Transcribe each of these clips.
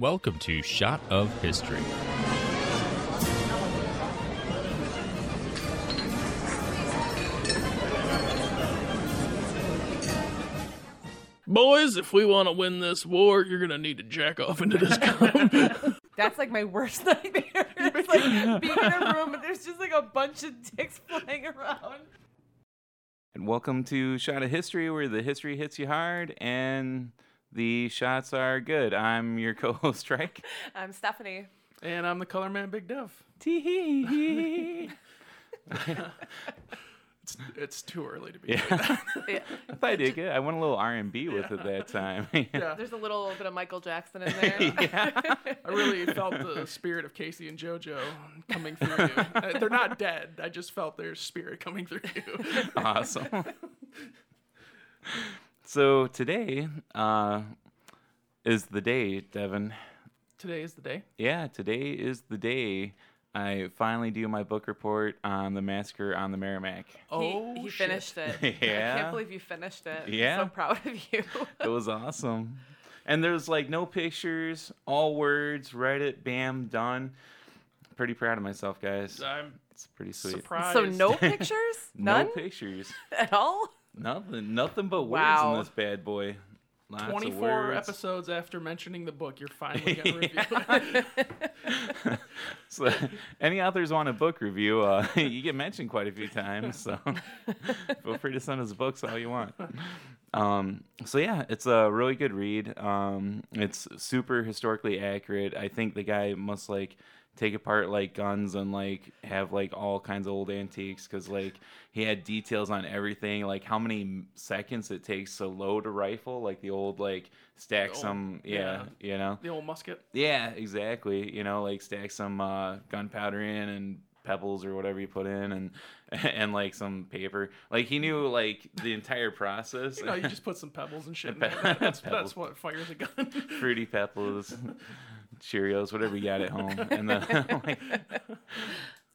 Welcome to Shot of History. Boys, if we want to win this war, you're gonna need to jack off into this cum. That's like my worst nightmare. It's like being in a room and there's just like a bunch of dicks flying around. And welcome to Shot of History, where the history hits you hard and the shots are good. I'm your co-host, Strike. I'm Stephanie. and I'm the color man, Big Dev. Tee hee. it's, it's too early to be. Yeah, Yeah. I thought I did good. I went a little R&B with it that time. Yeah, There's a little bit of Michael Jackson in there. yeah. I really felt the spirit of K-Ci and JoJo coming through you. Uh, They're not dead. I just felt their spirit coming through you. awesome. So today uh, is the day, Devin. Today is the day. Yeah, today is the day I finally do my book report on the massacre on the Merrimack. Oh, he, he shit. finished it. yeah, I can't believe you finished it. I'm Yeah. so proud of you. It was awesome. And there's like no pictures, all words, write it, bam, done. Pretty proud of myself, guys. I'm It's pretty sweet. surprised. so no pictures? none No None pictures. at all? Nothing. Nothing but words Wow. in this bad boy. Lots of 24 words. episodes after mentioning the book, you're finally getting reviewed. So, any authors want a book review, uh, you get mentioned quite a few times. So feel free to send us books all you want. Um, so yeah, it's a really good read. Um, it's super historically accurate. I think the guy must like take apart like guns and like have like all kinds of old antiques because like he had details on everything like how many seconds it takes to load a rifle like the old like stack old- some yeah, you know the old musket. yeah, exactly. You know, like stack some uh, gunpowder in and pebbles or whatever you put in, and and like some paper. Like he knew like the entire process. You know, you just put some pebbles and shit in Pe-. That's, that's what fires a gun. fruity pebbles, Cheerios, whatever you got at home, and then like.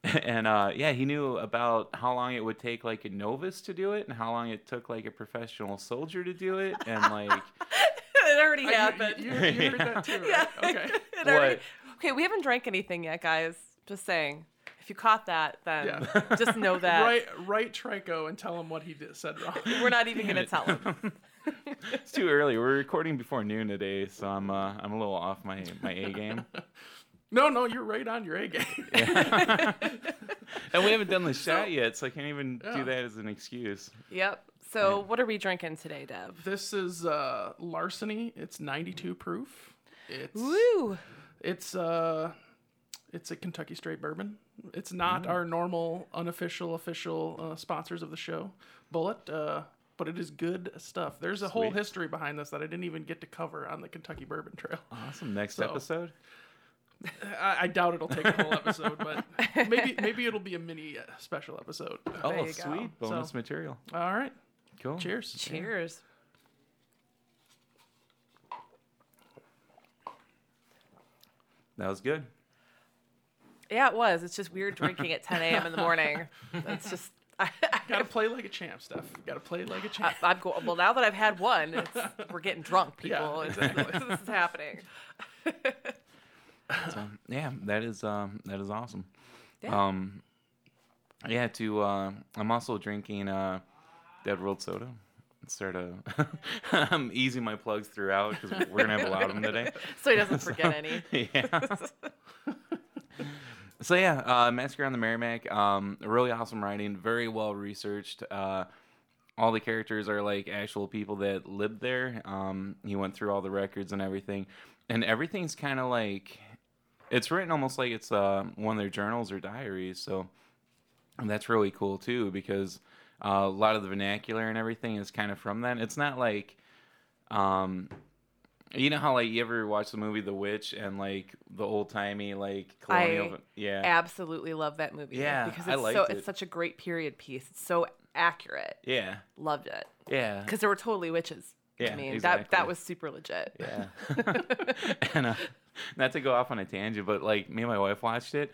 And uh, yeah, he knew about how long it would take like a novice to do it, and how long it took like a professional soldier to do it, and like it already Uh, you- happened. You, you, you heard that too, right? yeah. Okay. It already- Okay, we haven't drank anything yet, guys. Just saying. If you caught that, then Yeah. just know that Write, write Trico and tell him what he did, said wrong. we're not even gonna tell him. it's too early. We're recording before noon today, so I'm uh, I'm a little off my my A game. No, no, you're right on your A game. And we haven't done the shot yet, so I can't even Yeah. do that as an excuse. Yep. So what are we drinking today, Dev? This is uh, larceny. It's 92 proof. It's Woo! it's uh it's a Kentucky straight bourbon. It's not our normal unofficial official uh, sponsors of the show, Bulleit. Uh, but it is good stuff. There's a whole history behind this that I didn't even get to cover on the Kentucky Bourbon Trail. Awesome. Next So- episode. I, I doubt it'll take a whole episode, but maybe maybe it'll be a mini uh, special episode. Oh, you go. sweet bonus So- material. All right, Cool. cheers. Cheers. That was good. Yeah, it was. It's just weird drinking at 10 a.m. in the morning. It's just. I, Gotta play like a champ, Steph. Gotta play like a champ. I'm go- well now that I've had one. It's, we're getting drunk, Yeah, people. It's- exactly. this is happening. So yeah, that is um that is awesome. Yeah. Um, yeah. To uh, I'm also drinking uh, Dead World Soda. Sort of, I'm easing my plugs throughout because we're gonna have a lot of them today. So he doesn't forget any. yeah. So yeah, uh, Massacre on the Merrimack. Um, really awesome writing, very well researched. Uh, all the characters are like actual people that lived there. Um, he went through all the records and everything, and everything's kind of like it's written almost like it's uh, one of their journals or diaries. So that's really cool too because uh, a lot of the vernacular and everything is kind of from that. It's not like um, you know how like you ever watch the movie The Witch and like the old timey like colonial I yeah Absolutely love that movie. Yeah, because I it's so liked it's such a great period piece. It's so accurate. yeah Loved it yeah because there were totally witches. Yeah, I mean that exactly. that was super legit. yeah and uh, not to go off on a tangent but like me and my wife watched it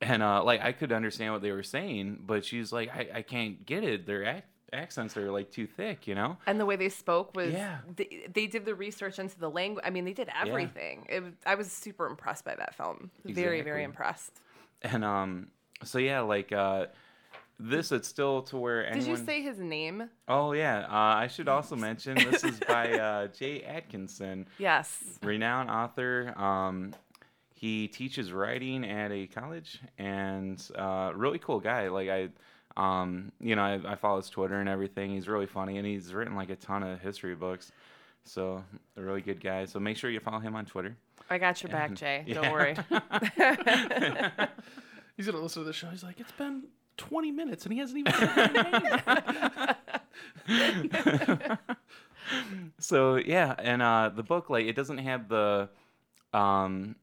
and uh, like I could understand what they were saying but she's like I, I can't get it they're act- accents are like too thick, you know. And the way they spoke was Yeah. they, they did the research into the language. I mean, they did everything. It, I was super impressed by that film. Very, very impressed. And um, so yeah, like uh, this, it's still to where Did you say his name? Oh yeah, uh, I should also mention this is by uh, Jay Atkinson, Yes. renowned author. Um, he teaches writing at a college, and uh, really cool guy. Like I, um, you know, I, I follow his Twitter and everything. He's really funny, and he's written like a ton of history books. So a really good guy. So make sure you follow him on Twitter. I got your back, Jay. yeah. Don't worry. He's gonna listen to the show. He's like, it's been 20 minutes and he hasn't even said my so yeah, and uh, the book like it doesn't have the um,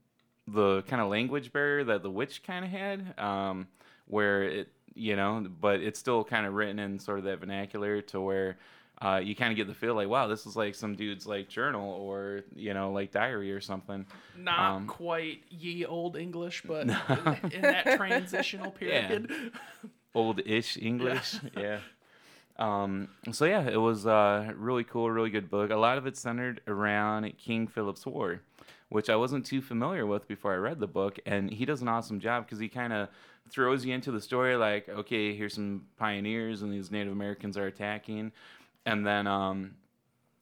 the kind of language barrier that the witch kind of had, um, where it you know, but it's still kind of written in sort of that vernacular to where. Uh, you kind of get the feel like, wow, this is like some dude's like journal or you know like diary or something. Not Um, quite ye old English, but in, in that transitional period. old-ish English. yeah. Um, so yeah, it was uh, really cool, really good book. A lot of it centered around King Philip's War, which I wasn't too familiar with before I read the book, and he does an awesome job because he kind of throws you into the story like, okay, here's some pioneers, and these Native Americans are attacking, and then um,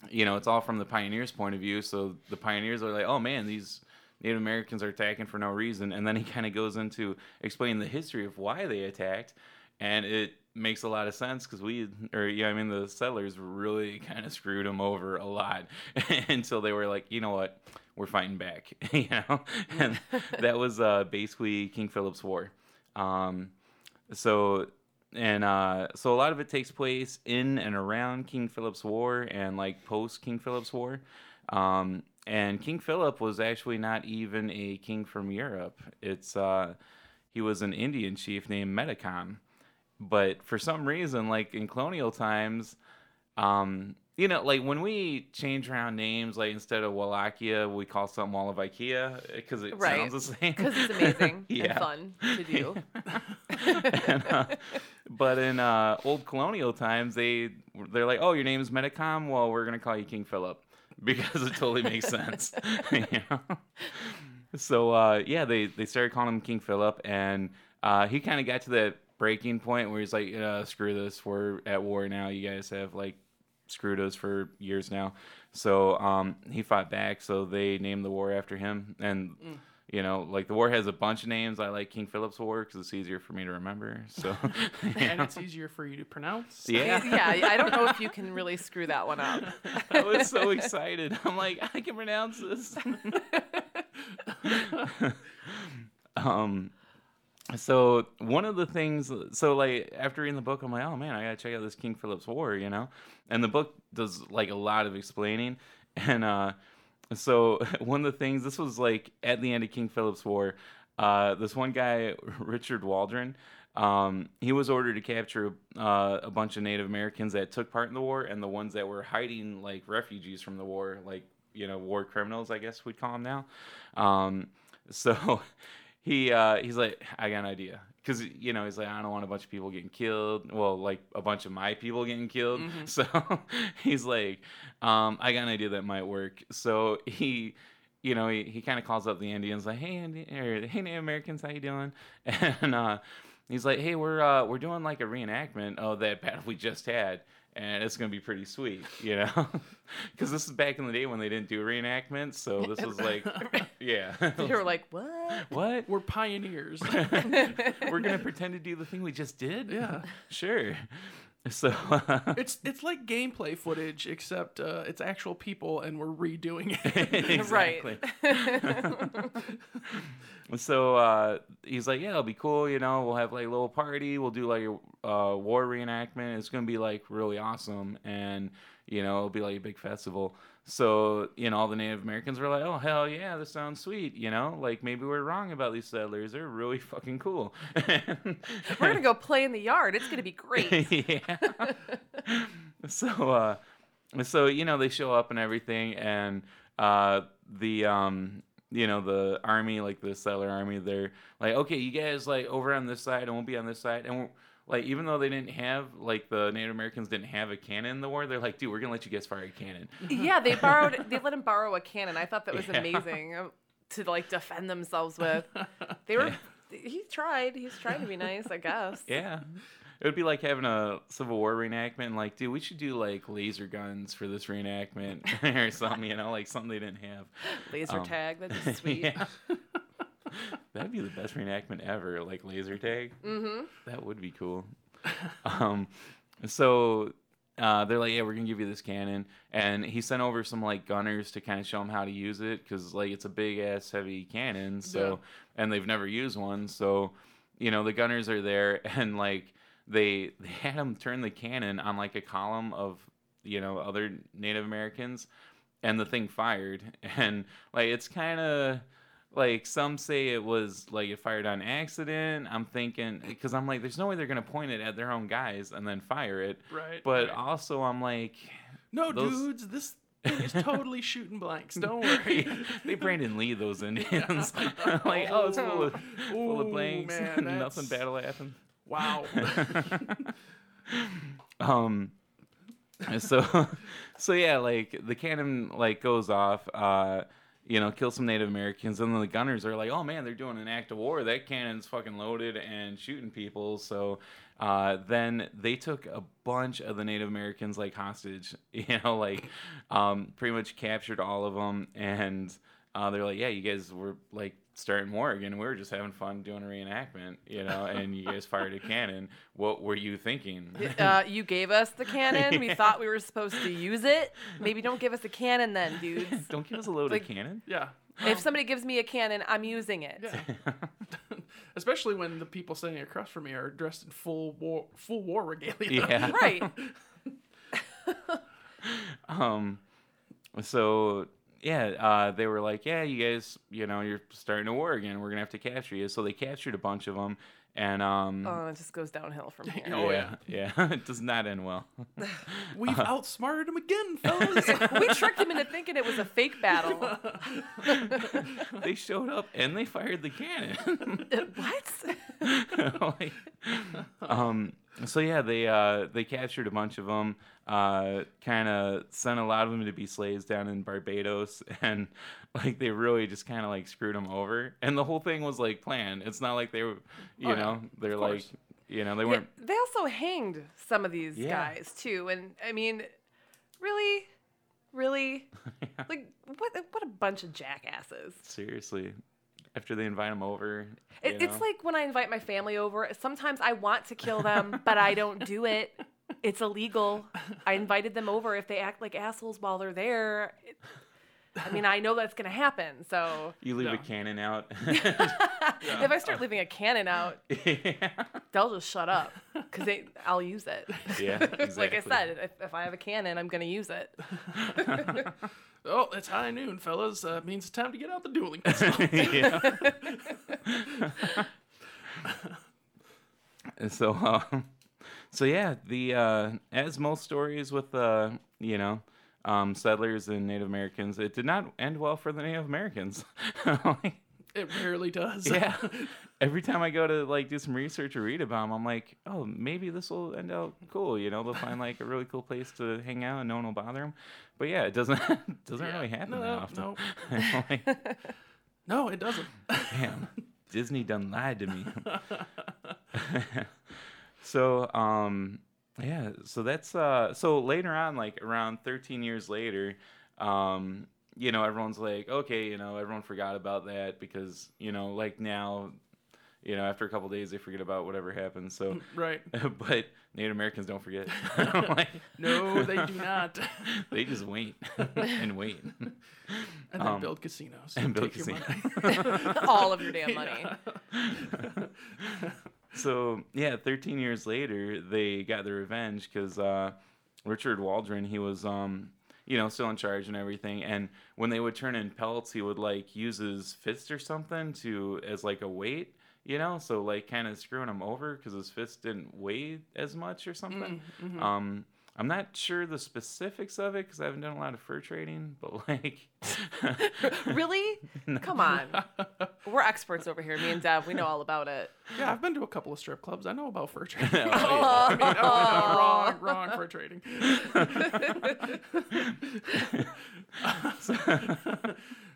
you know, it's all from the pioneers' point of view. So the pioneers are like, oh man, these Native Americans are attacking for no reason. And then he kind of goes into explaining the history of why they attacked. And it makes a lot of sense because we, or yeah, I mean, the settlers really kind of screwed them over a lot until they were like, you know what, we're fighting back, you know? And that was uh, basically King Philip's War. Um, so and uh, so a lot of it takes place in and around King Philip's War and like post King Philip's War. Um, and King Philip was actually not even a king from Europe. It's uh, he was an Indian chief named Metacom. But for some reason, like in colonial times, um, you know, like when we change around names, like instead of Wallachia, we call something all of IKEA because it Right. sounds the same. Because it's amazing Yeah. and fun to do. and, uh, but in uh, old colonial times, they they're like, "Oh, your name is Metacom. Well, we're gonna call you King Philip because it totally makes sense." you know? So uh, yeah, they they started calling him King Philip, and uh, he kind of got to that breaking point where he's like, uh, "Screw this. We're at war now. You guys have like screwed us for years now." So um, he fought back. So they named the war after him, and you know, like the war has a bunch of names. I like King Philip's War because it's easier for me to remember. So, and know. it's easier for you to pronounce. yeah. yeah, I don't know if you can really screw that one up. I was so excited. I'm like, I can pronounce this. um, so one of the things, so like after reading the book, I'm like, oh man, I gotta check out this King Philip's War, you know. And the book does like a lot of explaining, and uh, so one of the things, this was like at the end of King Philip's War, uh, this one guy, Richard Waldron. Um, he was ordered to capture uh, a bunch of Native Americans that took part in the war, and the ones that were hiding like refugees from the war, like you know war criminals, I guess we'd call them now. Um, so he uh, he's like, I got an idea, because you know he's like, I don't want a bunch of people getting killed. Well, like a bunch of my people getting killed. So he's like, um, I got an idea that might work. So he you know, he, he kind of calls up the Indians like, "Hey, Indi- or, hey, Native Americans, how you doing?" And uh, he's like, "Hey, we're uh, we're doing like a reenactment of that battle we just had, and it's gonna be pretty sweet, you know, because this is back in the day when they didn't do reenactments. So this was like, yeah, You were like, what? what? We're pioneers. We're gonna pretend to do the thing we just did? Yeah. sure. So it's it's like gameplay footage, except uh, it's actual people, and we're redoing it. exactly. so uh, he's like, "Yeah, it'll be cool. You know, we'll have like a little party. We'll do like a uh, war reenactment. It's gonna be like really awesome, and you know, it'll be like a big festival." So you know, all the Native Americans were like, "Oh hell yeah, this sounds sweet." You know, like maybe we're wrong about these settlers. They're really fucking cool. We're gonna go play in the yard. It's gonna be great. yeah. so uh so you know they show up and everything and uh the um you know the army like the settler army they're like okay you guys like over on this side and we'll be on this side and we're, like even though they didn't have like the Native Americans didn't have a cannon in the war, they're like, dude, we're gonna let you guys fire a cannon. yeah, they borrowed. They let him borrow a cannon. I thought that was Yeah. amazing uh, to like defend themselves with. They were. He tried. He's trying to be nice, I guess. Yeah. It would be like having a Civil War reenactment. Like, dude, we should do like laser guns for this reenactment or something. You know, like something they didn't have. Laser Um, tag. That'd sweet. yeah. That'd be the best reenactment ever, like laser tag. Mm-hmm. That would be cool. um, so uh, they're like, yeah, we're gonna give you this cannon, and he sent over some like gunners to kind of show them how to use it because like it's a big ass heavy cannon. So and they've never used one, so you know the gunners are there and like they they had them turn the cannon on like a column of you know other Native Americans, and the thing fired, and like it's kind of like some say it was like it fired on accident. I'm thinking because I'm like, there's no way they're gonna point it at their own guys and then fire it. Right. But right. also, I'm like, no, those- dudes, this thing is totally shooting blanks. Don't worry. they Brandon Lee those Indians. like, oh, it's full of full of blanks, man, nothing that's- bad will happen. Wow. um so so yeah like the cannon like goes off uh you know kill some native americans and then the gunners are like oh man they're doing an act of war. That cannon's fucking loaded and shooting people. So uh then they took a bunch of the native americans like hostage you know like um pretty much captured all of them and uh, they're like, yeah, you guys were like starting war again. We were just having fun doing a reenactment, you know, and you guys fired a cannon. What were you thinking? Uh, you gave us the cannon. We thought we were supposed to use it. Maybe don't give us a cannon then, dudes. Don't give us a loaded Like- cannon. yeah. If somebody gives me a cannon, I'm using it. Yeah. Especially when the people sitting across from me are dressed in full war, full war regalia. yeah. Right. Um. So yeah, uh, they were like, yeah, you guys, you know, you're starting a war again. We're gonna have to capture you. So they captured a bunch of them, and um. Oh, it just goes downhill from here. Oh, yeah, yeah, it does not end well. We've Uh-huh. outsmarted them again, fellas. we tricked him into thinking it was a fake battle. they showed up and they fired the cannon. what? Like, um, so yeah, they uh, they captured a bunch of them, uh, kind of sent a lot of them to be slaves down in Barbados, and like they really just kind of like screwed them over. And the whole thing was like planned. It's not like they were, you Oh, yeah, know, they're like, you know, they weren't. they also hanged some of these Yeah. guys too, and I mean, really, really, like what? What a bunch of jackasses! Seriously, after they invite them over, It, it's like when I invite my family over. Sometimes I want to kill them, but I don't do it. It's illegal. I invited them over. If they act like assholes while they're there, it, I mean, I know that's gonna happen. So you leave Yeah. a cannon out. if I start leaving a cannon out, yeah. they'll just shut up because I'll use it. Yeah, like I said, if, if I have a cannon, I'm gonna use it. Oh, it's high noon, fellas. Uh, means it's time to get out the dueling yeah. So, um, so yeah, the uh, as most stories with uh, you know um, settlers and Native Americans, it did not end well for the Native Americans. Like, it rarely does. yeah, every time I go to like do some research or read about them, I'm like, oh, maybe this will end out cool. You know, they'll find like a really cool place to hang out and no one will bother them. But yeah, it doesn't doesn't Yeah. really happen No, that often. no. Like, No, it doesn't. Damn, Disney done lied to me. so, um, yeah, so that's uh, so later on, like around 13 years later, um, you know, everyone's like, okay, you know, everyone forgot about that because, you know, like now, you know, after a couple days, they forget about whatever happened. So, right. but Native Americans don't forget. like, No, they do not. they just wait and wait. And then Um, build casinos. and build casinos. All of your damn money. so yeah, 13 years later, they got their revenge because uh, Richard Waldron, he was, um, you know, still in charge and everything. And when they would turn in pelts, he would like use his fist or something to as like a weight, you know, so like kind of screwing him over because his fist didn't weigh as much or something. Mm, mhm. Um, I'm not sure the specifics of it because I haven't done a lot of fur trading, but like, really? Come on. We're experts over here. Me and Dev, we know all about it. Yeah, I've been to a couple of strip clubs. I know about fur trading. Oh, I mean, oh, wrong, wrong fur trading.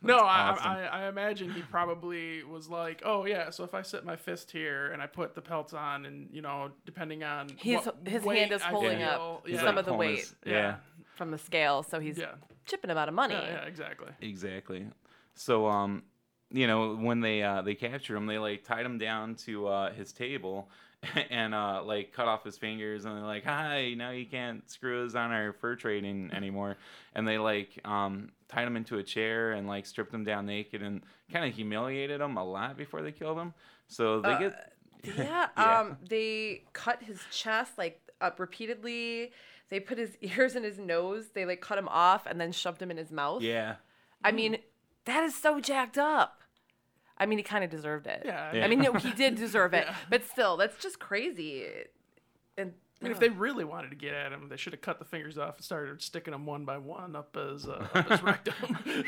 no, I, awesome. I, I imagine he probably was like, oh yeah, so if I set my fist here and I put the pelts on, and you know, depending on He's- what his hand is I holding feel, up yeah, some of the weight. his- yeah, yeah. From the scale, so he's yeah, chipping him out of money. yeah, yeah, exactly. Exactly. So um, you know, when they uh, they captured him, they like tied him down to uh, his table and uh, like cut off his fingers, and they're like, "Hi, now you can't screw us on our fur trading anymore." And they like um, tied him into a chair and like stripped him down naked and kind of humiliated him a lot before they killed him. So they Uh, get Yeah, Yeah. um, they cut his chest like up repeatedly. They put his ears and his nose. They like cut him off and then shoved him in his mouth. yeah. I mean, that is so jacked up. I mean, he kind of deserved it. Yeah, I mean, no, he did deserve it, Yeah. but still, that's just crazy. And I mean, if they really wanted to get at him, they should have cut the fingers off and started sticking them one by one up his uh, up his rectum.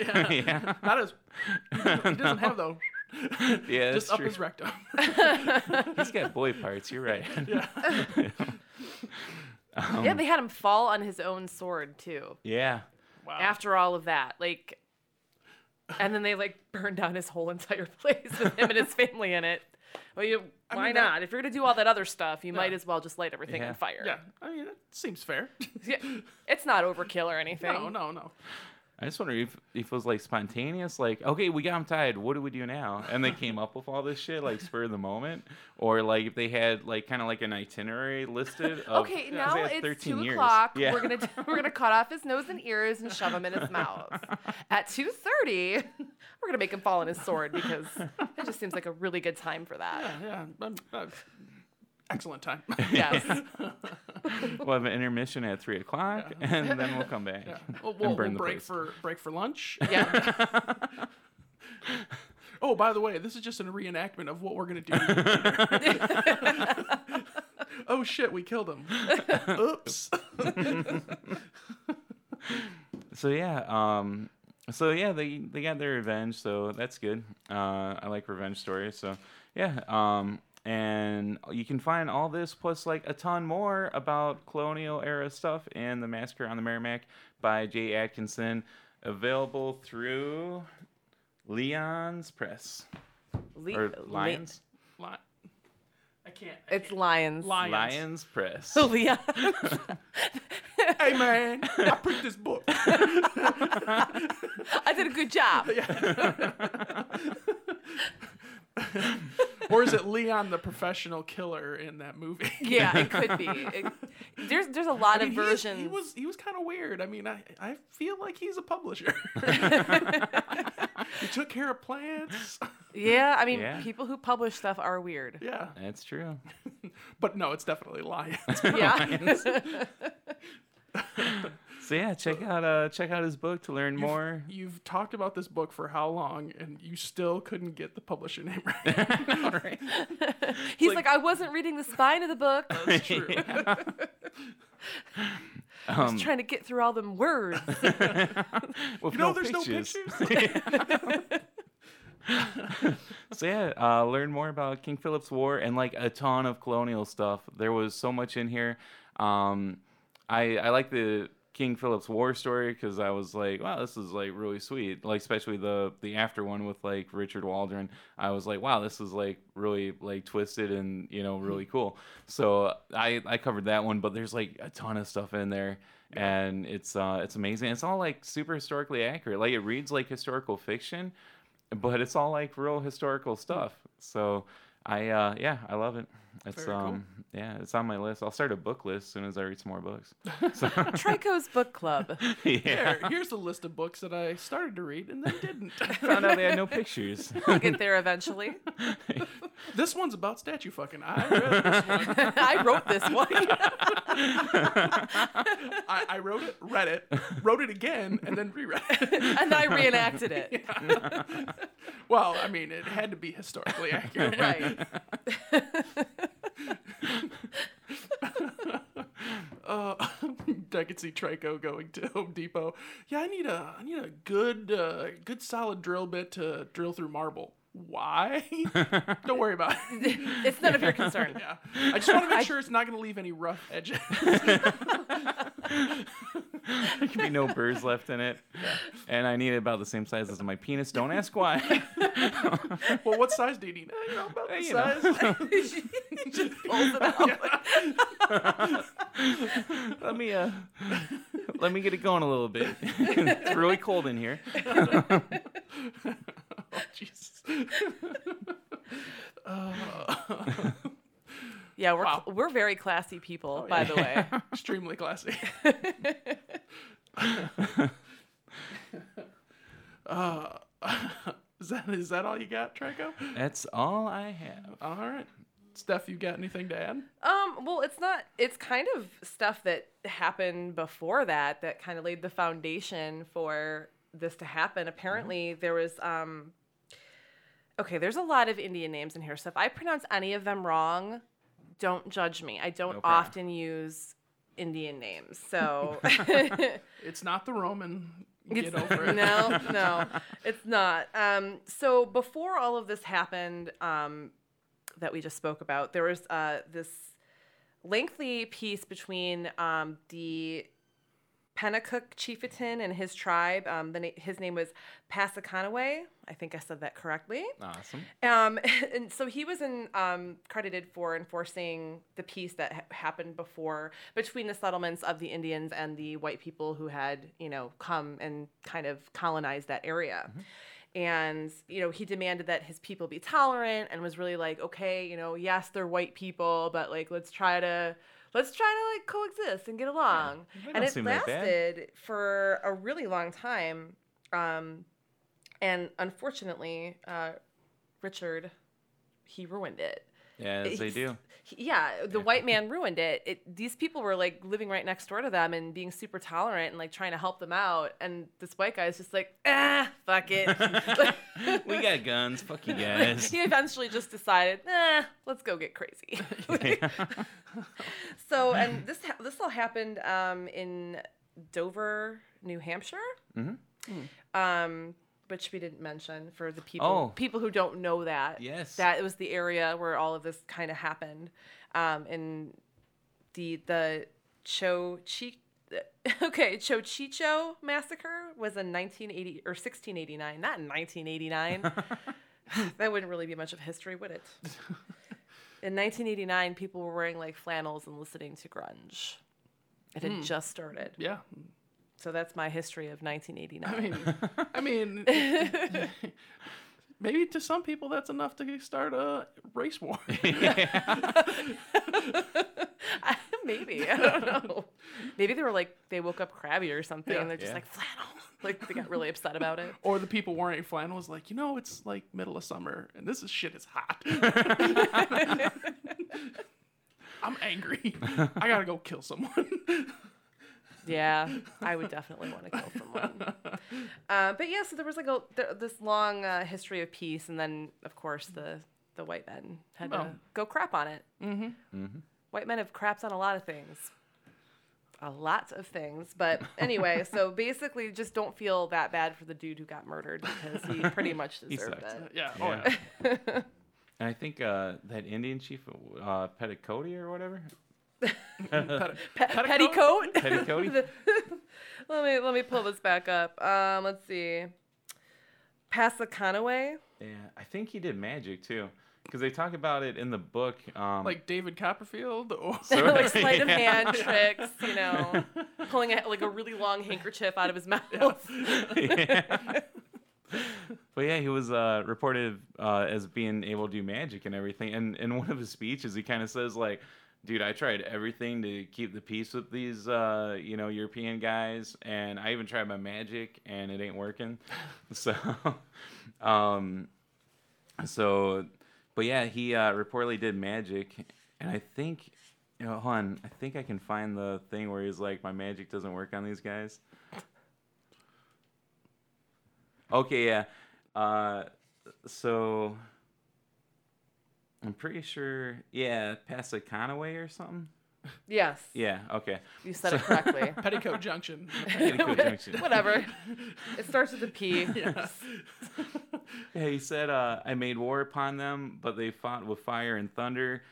yeah. Yeah. not as he doesn't have those. Yeah, that's just that's up true. his rectum. He's got boy parts. You're right. yeah. Um, yeah, they had him fall on his own sword too. yeah. Wow. After all of that, like, and then they like burned down his whole entire place with him and his family in it. Well, you, I why mean, that- not? If you're gonna do all that other stuff, you might as well just light everything Yeah. on fire. yeah, I mean, it seems fair. Yeah, it's not overkill or anything. no, no, no. I just wonder if, if it was like spontaneous, like, okay, we got him tied. What do we do now? And they came up with all this shit, like spur of the moment, or like if they had like kind of like an itinerary listed. Of, Okay, 'cause now it's 13 two years. o'clock. Yeah. We're gonna we're gonna cut off his nose and ears and shove him in his mouth. At two thirty, we're gonna make him fall on his sword because it just seems like a really good time for that. Yeah, yeah. um, uh, excellent time. Yes. we'll have an intermission at three o'clock, and then we'll come back Yeah. We'll, we'll, we'll break place. for break for lunch. Yeah. Oh, by the way, this is just a reenactment of what we're gonna do. oh shit, we killed him. Oops. So yeah, um, so yeah, they they got their revenge, so that's good. Uh, I like revenge stories, so yeah. Um, and you can find all this plus like a ton more about colonial era stuff in the Massacre on the Merrimack by Jay Atkinson, available through Leon's Press Le- or Le- Lions. Li- I can't. I It's can't. lions. Lions. Lyons Press. Leon. Hey man, I print this book. I did a good job. Or is it Leon the professional killer in that movie? Yeah, it could be. It- there's there's a lot I mean, of versions. He was he was kind of weird. I mean, I I feel like he's a publisher. he took care of plants. yeah, I mean, Yeah. people who publish stuff are weird. Yeah, That's true. but no, it's definitely lions. Yeah. So yeah, check out uh check out his book to learn more. You've talked about this book for how long, and you still couldn't get the publisher name right. He's like- like, I wasn't reading the spine of the book. That's true. I was trying to get through all them words. With You know, no there's pictures. no pictures. So yeah, uh, learn more about King Philip's War and like a ton of colonial stuff. There was so much in here. Um, I I like the King Philip's War story because I was like, wow, this is like really sweet. Like especially the the after one with like Richard Waldron. I was like, wow, this is like really like twisted and you know really cool. So I I covered that one, but there's like a ton of stuff in there. And it's uh, it's amazing. It's all like super historically accurate. Like it reads like historical fiction, but it's all like real historical stuff. So I uh yeah, I love it. It's Very cool. um yeah, it's on my list. I'll start a book list as soon as I read some more books. So Trico's Book Club. yeah. Here, here's a list of books that I started to read and then didn't. Found out they had no pictures. I'll get there eventually. this one's about statue fucking. I read this one. I wrote this one. I, I wrote it, read it, wrote it again, and then reread it. and then I reenacted it. Well, I mean, it had to be historically accurate. Right. Uh, I could see Trico going to Home Depot. Yeah, I need a I need a good uh, good solid drill bit to drill through marble. Why? Don't worry about it. it's none of your concern. Yeah, I just want to make sure it's not going to leave any rough edges. there can be no burrs left in it. And I need it about the same size as my penis. Don't ask why. well, what size do you need? You know, about the You know. size. He just pulls it out. let me uh let me get it going a little bit. it's really cold in here. oh, Jesus. Uh, Yeah, we're Wow. we're very classy people, Oh, by yeah. the way. extremely classy. uh, is that is that all you got, Trico? That's all I have. All right, Steph, you got anything to add? Um, well, it's not. It's kind of stuff that happened before that that kind of laid the foundation for this to happen. Apparently, there was um. Okay, there's a lot of Indian names in here, so if I pronounce any of them wrong, don't judge me. I don't No often use Indian names, so It's not the Roman. It's- Get over it. no, no, it's not. Um, so before all of this happened, um, that we just spoke about, there was uh, this lengthy piece between um, the Pennacook chieftain and his tribe. Um, the na- his name was Passaconaway. I think I said that correctly. Awesome. Um, and so he was in, um, credited for enforcing the peace that ha- happened before between the settlements of the Indians and the white people who had, you know, come and kind of colonized that area. And, you know, he demanded that his people be tolerant and was really like, okay, you know, yes, they're white people, but like, let's try to. Let's try to like coexist and get along. They and it seem that bad. lasted for a really long time. Um, and unfortunately, uh, Richard, he ruined it. Yeah, they do. yeah, the white man ruined it. it. These people were like living right next door to them and being super tolerant and like trying to help them out. And this white guy is just like, ah, fuck it. we got guns. Fuck you guys. he eventually just decided, nah, let's go get crazy. so, and this ha- this all happened um, in Dover, New Hampshire. Mhm. Um, which we didn't mention for the people Oh. people who don't know that. Yes. that was the area where all of this kind of happened. Um, and the the Cho Chi. Okay, Chochicho massacre was in 1980 or 1689, not in 1989. that wouldn't really be much of history, would it? In 1989, people were wearing like flannels and listening to grunge. It had just started. Yeah, So that's my history of 1989. I mean, I mean, maybe to some people that's enough to start a race war. Maybe. I don't know. Maybe they were like, they woke up crabby or something Yeah. and they're just Yeah. like, flannel. Like they got really upset about it. or the people wearing flannel is like, you know, it's like middle of summer and this is shit is hot. I'm angry. I gotta go kill someone. Yeah, I would definitely want to kill someone. Uh, but yeah, so there was like a th- this long uh, history of peace, and then of course the the white men had to go crap on it. mm-hmm. White men have crapped on a lot of things. A lot of things. But anyway, so basically just don't feel that bad for the dude who got murdered because he pretty much deserved it. Yeah. Oh, Yeah. yeah. And I think uh, that Indian chief, uh, Petticoat or whatever. Pet- Pe- petticoat? petticoat? Petticoat? Let me let me pull this back up. Um, let's see. Passaconaway. Yeah, I think he did magic too, because they talk about it in the book. Um, like David Copperfield or like sleight of Yeah. hand tricks, you know, pulling a, like a really long handkerchief out of his mouth. Yeah. but yeah, he was uh, reported uh, as being able to do magic and everything. And in one of his speeches, he kind of says like, "Dude, I tried everything to keep the peace with these, uh, you know, European guys, and I even tried my magic, and it ain't working." So, um, so, but yeah, he uh, reportedly did magic, and I think. You know, hold on. I think I can find the thing where he's like, "My magic doesn't work on these guys." Okay, yeah. Uh, so I'm pretty sure, yeah, Passaconaway or something. Yes. Yeah. Okay. You said it correctly. Petticoat Junction. Petticoat Junction. Whatever. It starts with a P. Yes. Yeah, he said, uh, I made war upon them, but they fought with fire and thunder.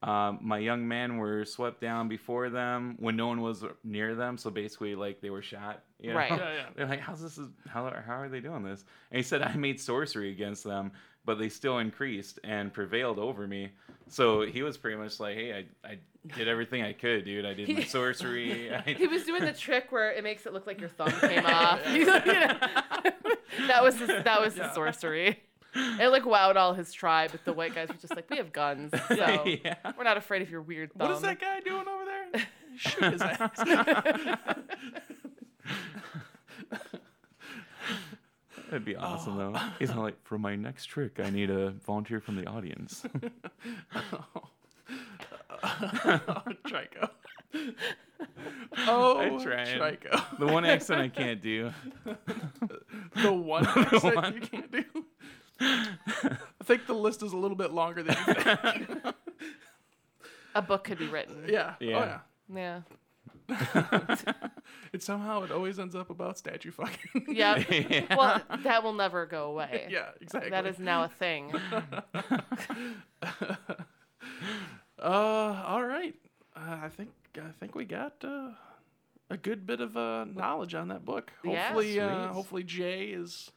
Um, my young men were swept down before them when no one was near them. So basically, like they were shot. You know? Right. Yeah, yeah. They're like, how's this? Is, how, how are they doing this? And he said, I made sorcery against them, but they still increased and prevailed over me. So he was pretty much like, hey, I, I did everything I could, dude. I did my sorcery. I, He was doing the trick where it makes it look like your thumb came off. You know, that was his, that was his sorcery. It like wowed all his tribe, but the white guys were just like, "We have guns, so yeah. we're not afraid of your weird thumb." What is that guy doing over there? Shoot his ass. That'd be awesome, though. Oh. He's not like, for my next trick, I need a volunteer from the audience. Oh, Trico. Oh, I tried. Trico. the one accent I can't do. The one accent one. you can't do. I think the list is a little bit longer than you think. A book could be written. yeah. Yeah. Oh yeah. Yeah. It somehow it always ends up about statue fucking. Yep. Yeah. Well, that will never go away. yeah, exactly. That is now a thing. Uh, all right. Uh, I think I think we got uh, a good bit of uh, knowledge on that book. Yeah. Hopefully, uh, hopefully Jay is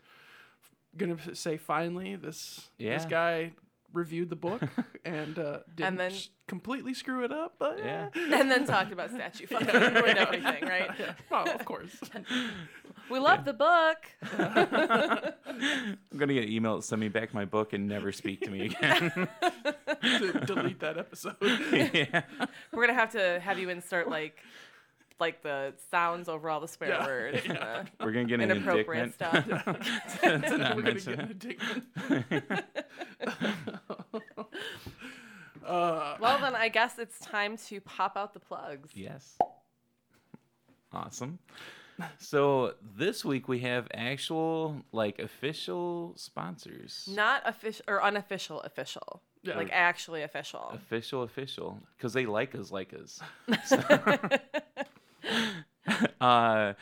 gonna say finally this this guy reviewed the book and uh, didn't then- s- completely screw it up. But Yeah. and then talked about statue fucking and ruined everything, right? yeah, well, of course. We love the book. I'm gonna get an email to send me back my book and never speak to me again. to delete that episode. yeah. We're gonna have to have you insert like like the sounds over all the swear Yeah. words and the We're gonna get an inappropriate stuff. to not We're gonna get an indictment. uh, well, then I guess it's time to pop out the plugs. Yes. Awesome. So this week we have actual like official sponsors. Not official or unofficial official. Yeah. Like actually official. Official, official, because they like us, like us. uh,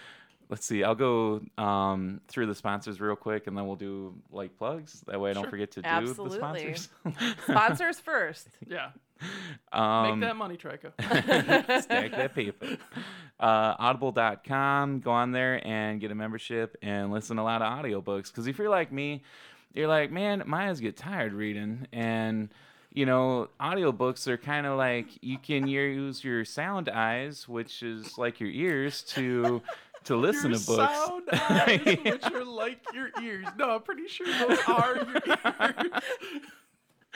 let's see. I'll go um, through the sponsors real quick, and then we'll do like plugs. That way, I don't Sure. forget to do Absolutely. the sponsors. Sponsors first. yeah. um, Make that money, Trico. stack that paper. Uh, audible.com, go on there and get a membership and listen to a lot of audiobooks. Because if you're like me, you're like, man, my eyes get tired reading. And, you know, audiobooks are kind of like you can use your sound eyes, which is like your ears, to. To listen your to books, sound eyes, Yeah. which are like your ears. No, I'm pretty sure those are your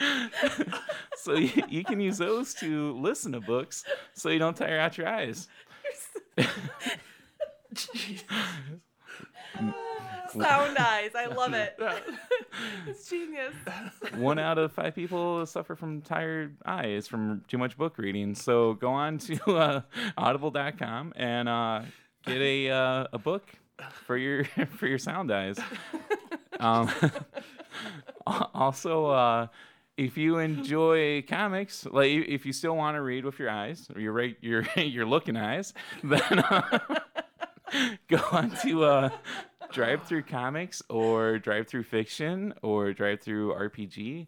ears. so you, you can use those to listen to books, so you don't tire out your eyes. Sound eyes. I love it. It's genius. one out of five people suffer from tired eyes from too much book reading. So go on to uh, audible.com and uh, get a uh, a book for your for your sound eyes. Um, also, uh, if you enjoy comics, like if you still want to read with your eyes or your right your your looking eyes, then uh, go on to uh, DriveThruComics or DriveThruFiction or DriveThruRPG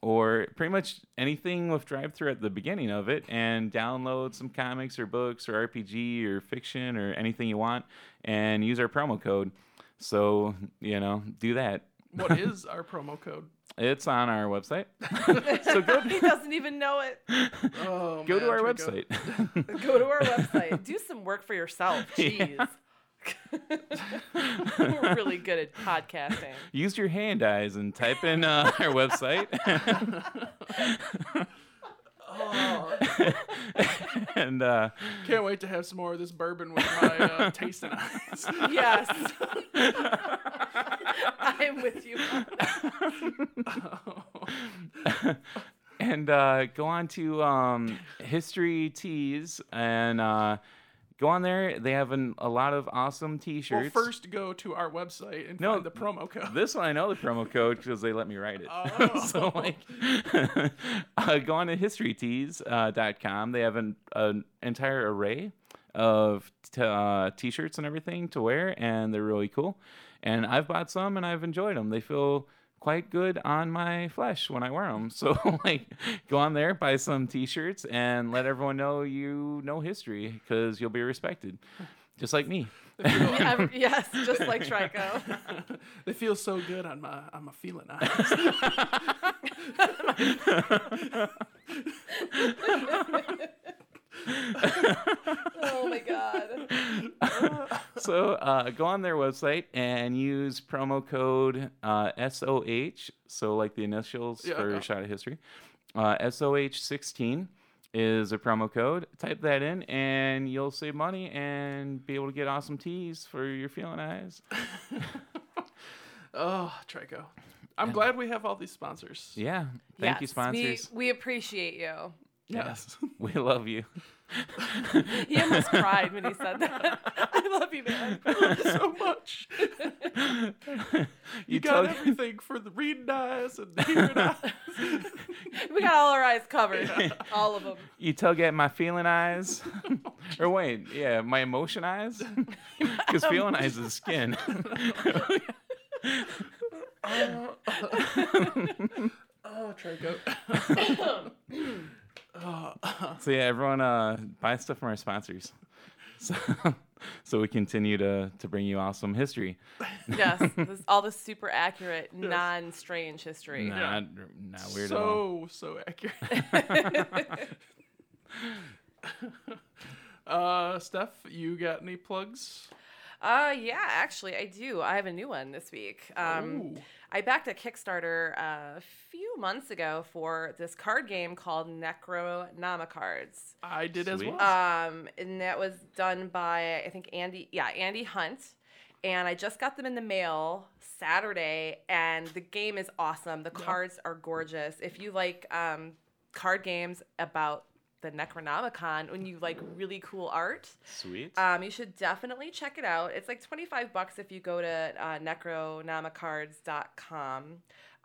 or pretty much anything with Drive Through at the beginning of it and download some comics or books or RPG or fiction or anything you want and use our promo code. So, you know, do that. What is our promo code? It's on our website. so go he doesn't even know it. Oh, go to our website. Go to our website. Do some work for yourself. Jeez. We're really good at podcasting. Use your hand eyes and type in uh, our website. Oh, and uh, can't wait to have some more of this bourbon with my uh, tasting eyes. Yes. I'm with you. and uh, go on to um, History Tees and uh, go on there. They have an, a lot of awesome T-shirts. Well, first go to our website and No, find the promo code. This one I know the promo code because they let me write it. Oh. so like, uh, go on to historytees.com. They have an, an entire array of t- uh, t-shirts and everything to wear, and they're really cool. And I've bought some and I've enjoyed them. They feel quite good on my flesh when I wear them. So like, go on there, buy some t-shirts, and let everyone know you know history because you'll be respected, just like me. Yeah, yes, just like Trico. they feel so good on my on my feeling eyes. Oh my god. so uh, go on their website and use promo code uh, SOH, so like the initials Yeah, for yeah. Shot of History. Uh, SOH16 is a promo code. Type that in and you'll save money and be able to get awesome tees for your feeling eyes. oh, Trico. I'm glad we have all these sponsors. Yeah. Thank you, sponsors. We, we appreciate you. Yes. We, love you. He almost cried when he said that. I love you, man. I love you so much. You, You got tug- everything for the reading eyes and the hearing eyes. We got all our eyes covered. All of them. you tug at my feeling eyes. or wait, yeah, my emotion eyes? Because feeling eyes is skin. Uh, uh, oh, Trico. So yeah, everyone uh, buy stuff from our sponsors, so, so we continue to to bring you awesome history. Yes. This, all this super accurate, non strange history. Not not weird at all. so, so accurate. uh, Steph, you got any plugs? Uh, yeah, actually, I do. I have a new one this week. Um, Ooh. I backed a Kickstarter uh, a few months ago for this card game called Necronomicards. I did as well. Um, and that was done by I think Andy, yeah, Andy Hunt. And I just got them in the mail Saturday, and the game is awesome. The cards are gorgeous. If you like um, card games about the Necronomicon, when you like really cool art, Sweet. um, you should definitely check it out. It's like 25 bucks if you go to uh, necronomicards.com.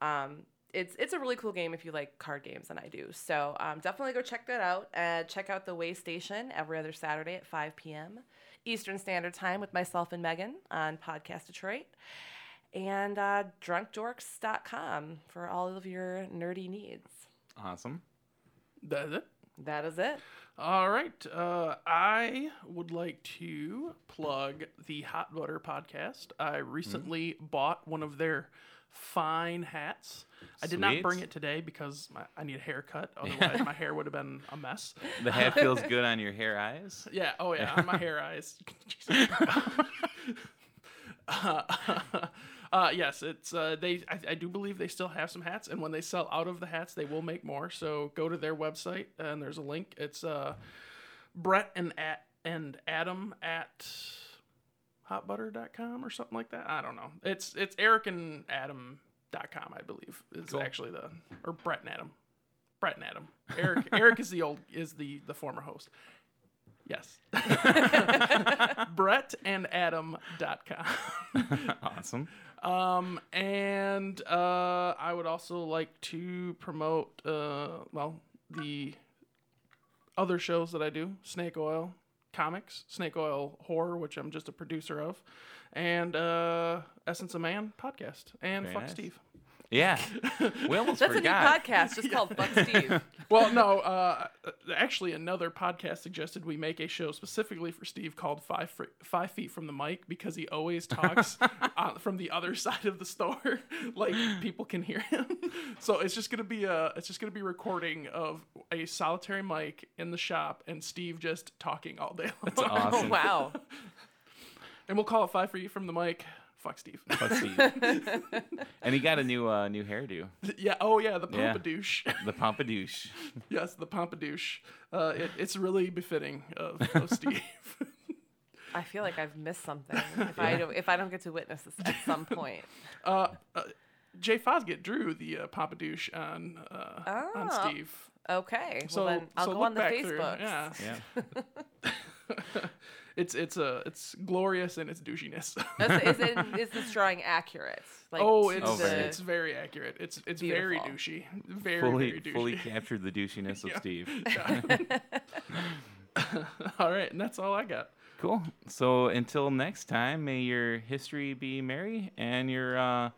Um, it's, it's a really cool game if you like card games, and I do. So um, definitely go check that out. Uh, check out the Way Station every other Saturday at 5 p.m. Eastern Standard Time with myself and Megan on Podcast Detroit. And uh, drunkdorks.com for all of your nerdy needs. awesome. That's it. That is it. All right. Uh, I would like to plug the Hot Butter podcast. I recently bought one of their fine hats. I did not bring it today because my, I need a haircut. Otherwise, my hair would have been a mess. The hat feels good on your hair eyes. Yeah. Oh, yeah. On my hair eyes. Uh, uh, yes, it's uh, they. I, I do believe they still have some hats, and when they sell out of the hats, they will make more. So go to their website, and there's a link. It's uh, Brett and at and Adam at hotbutter.com or something like that. I don't know. It's it's Eric and Adam.com, I believe, is Cool. actually the or Brett and Adam. Brett and Adam. Eric Eric is the old is the the former host. Yes. Brett and Adam.com. awesome. Um, and uh, I would also like to promote, uh, well, the other shows that I do Snake Oil Comics, Snake Oil Horror, which I'm just a producer of, and uh, Essence of Man podcast, and Very Fuck nice. Steve. Yeah. We almost That's forgot. a new podcast just called Fuck Steve. Well, no, uh, actually, another podcast suggested we make a show specifically for Steve called Five Fr- Five Feet from the Mic because he always talks uh, from the other side of the store, like people can hear him. So it's just gonna be a it's just gonna be recording of a solitary mic in the shop and Steve just talking all day long. That's awesome. Oh, wow. And we'll call it Five Feet from the Mic. Fuck Steve. Fuck Steve. and he got a new uh, new hairdo. yeah. Oh yeah, the Yeah. pompadouche. The pompadouche. yes, the pompadouche. Uh, it, it's really befitting of, of Steve. I feel like I've missed something if I don't if I don't get to witness this at some point. Uh, uh, Jay Fosgate drew the uh, Pompadouche on uh, on Oh. Steve. Okay. So, well then I'll so go on the Facebook. Yeah. Yeah. It's it's a it's glorious in its douchiness. Is, is, it, is this drawing accurate? Like oh, it's Oh, very. it's very accurate. It's it's very Beautiful. douchey. Very fully very douchey. fully captured the douchiness of Yeah. Steve. all right, and that's all I got. Cool. So until next time, may your history be merry and your uh,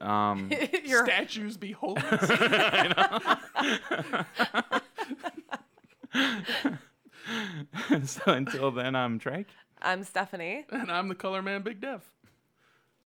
um, Your Statues be holy. so until then, I'm Drake. I'm Stephanie. and I'm the color man, Big Dev.